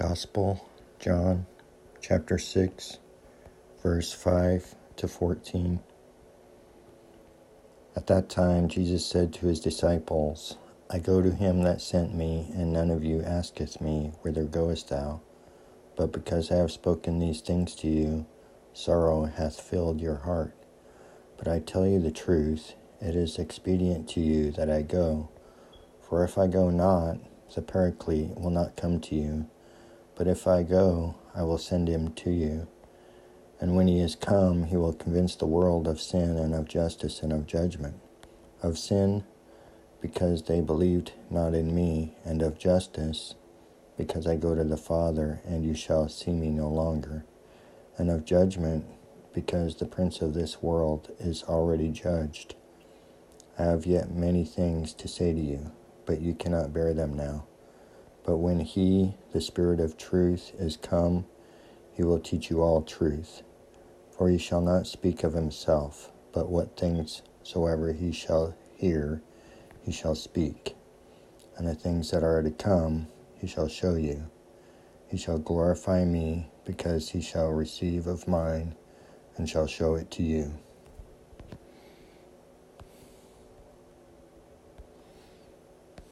Gospel, John chapter 6, verse 5 to 14. At that time, Jesus said to his disciples, I go to him that sent me, and none of you asketh me, Whither goest thou? But because I have spoken these things to you, sorrow hath filled your heart. But I tell you the truth, it is expedient to you that I go. For if I go not, the Paraclete will not come to you but if I go, I will send him to you. And when he is come, he will convince the world of sin and of justice and of judgment. Of sin, because they believed not in me, and of justice, because I go to the Father, and you shall see me no longer. And of judgment, because the prince of this world is already judged. I have yet many things to say to you, but you cannot bear them now. But when He, the Spirit of truth, is come, He will teach you all truth. For He shall not speak of Himself, but what things soever He shall hear, He shall speak. And the things that are to come, He shall show you. He shall glorify me, because He shall receive of mine, and shall show it to you.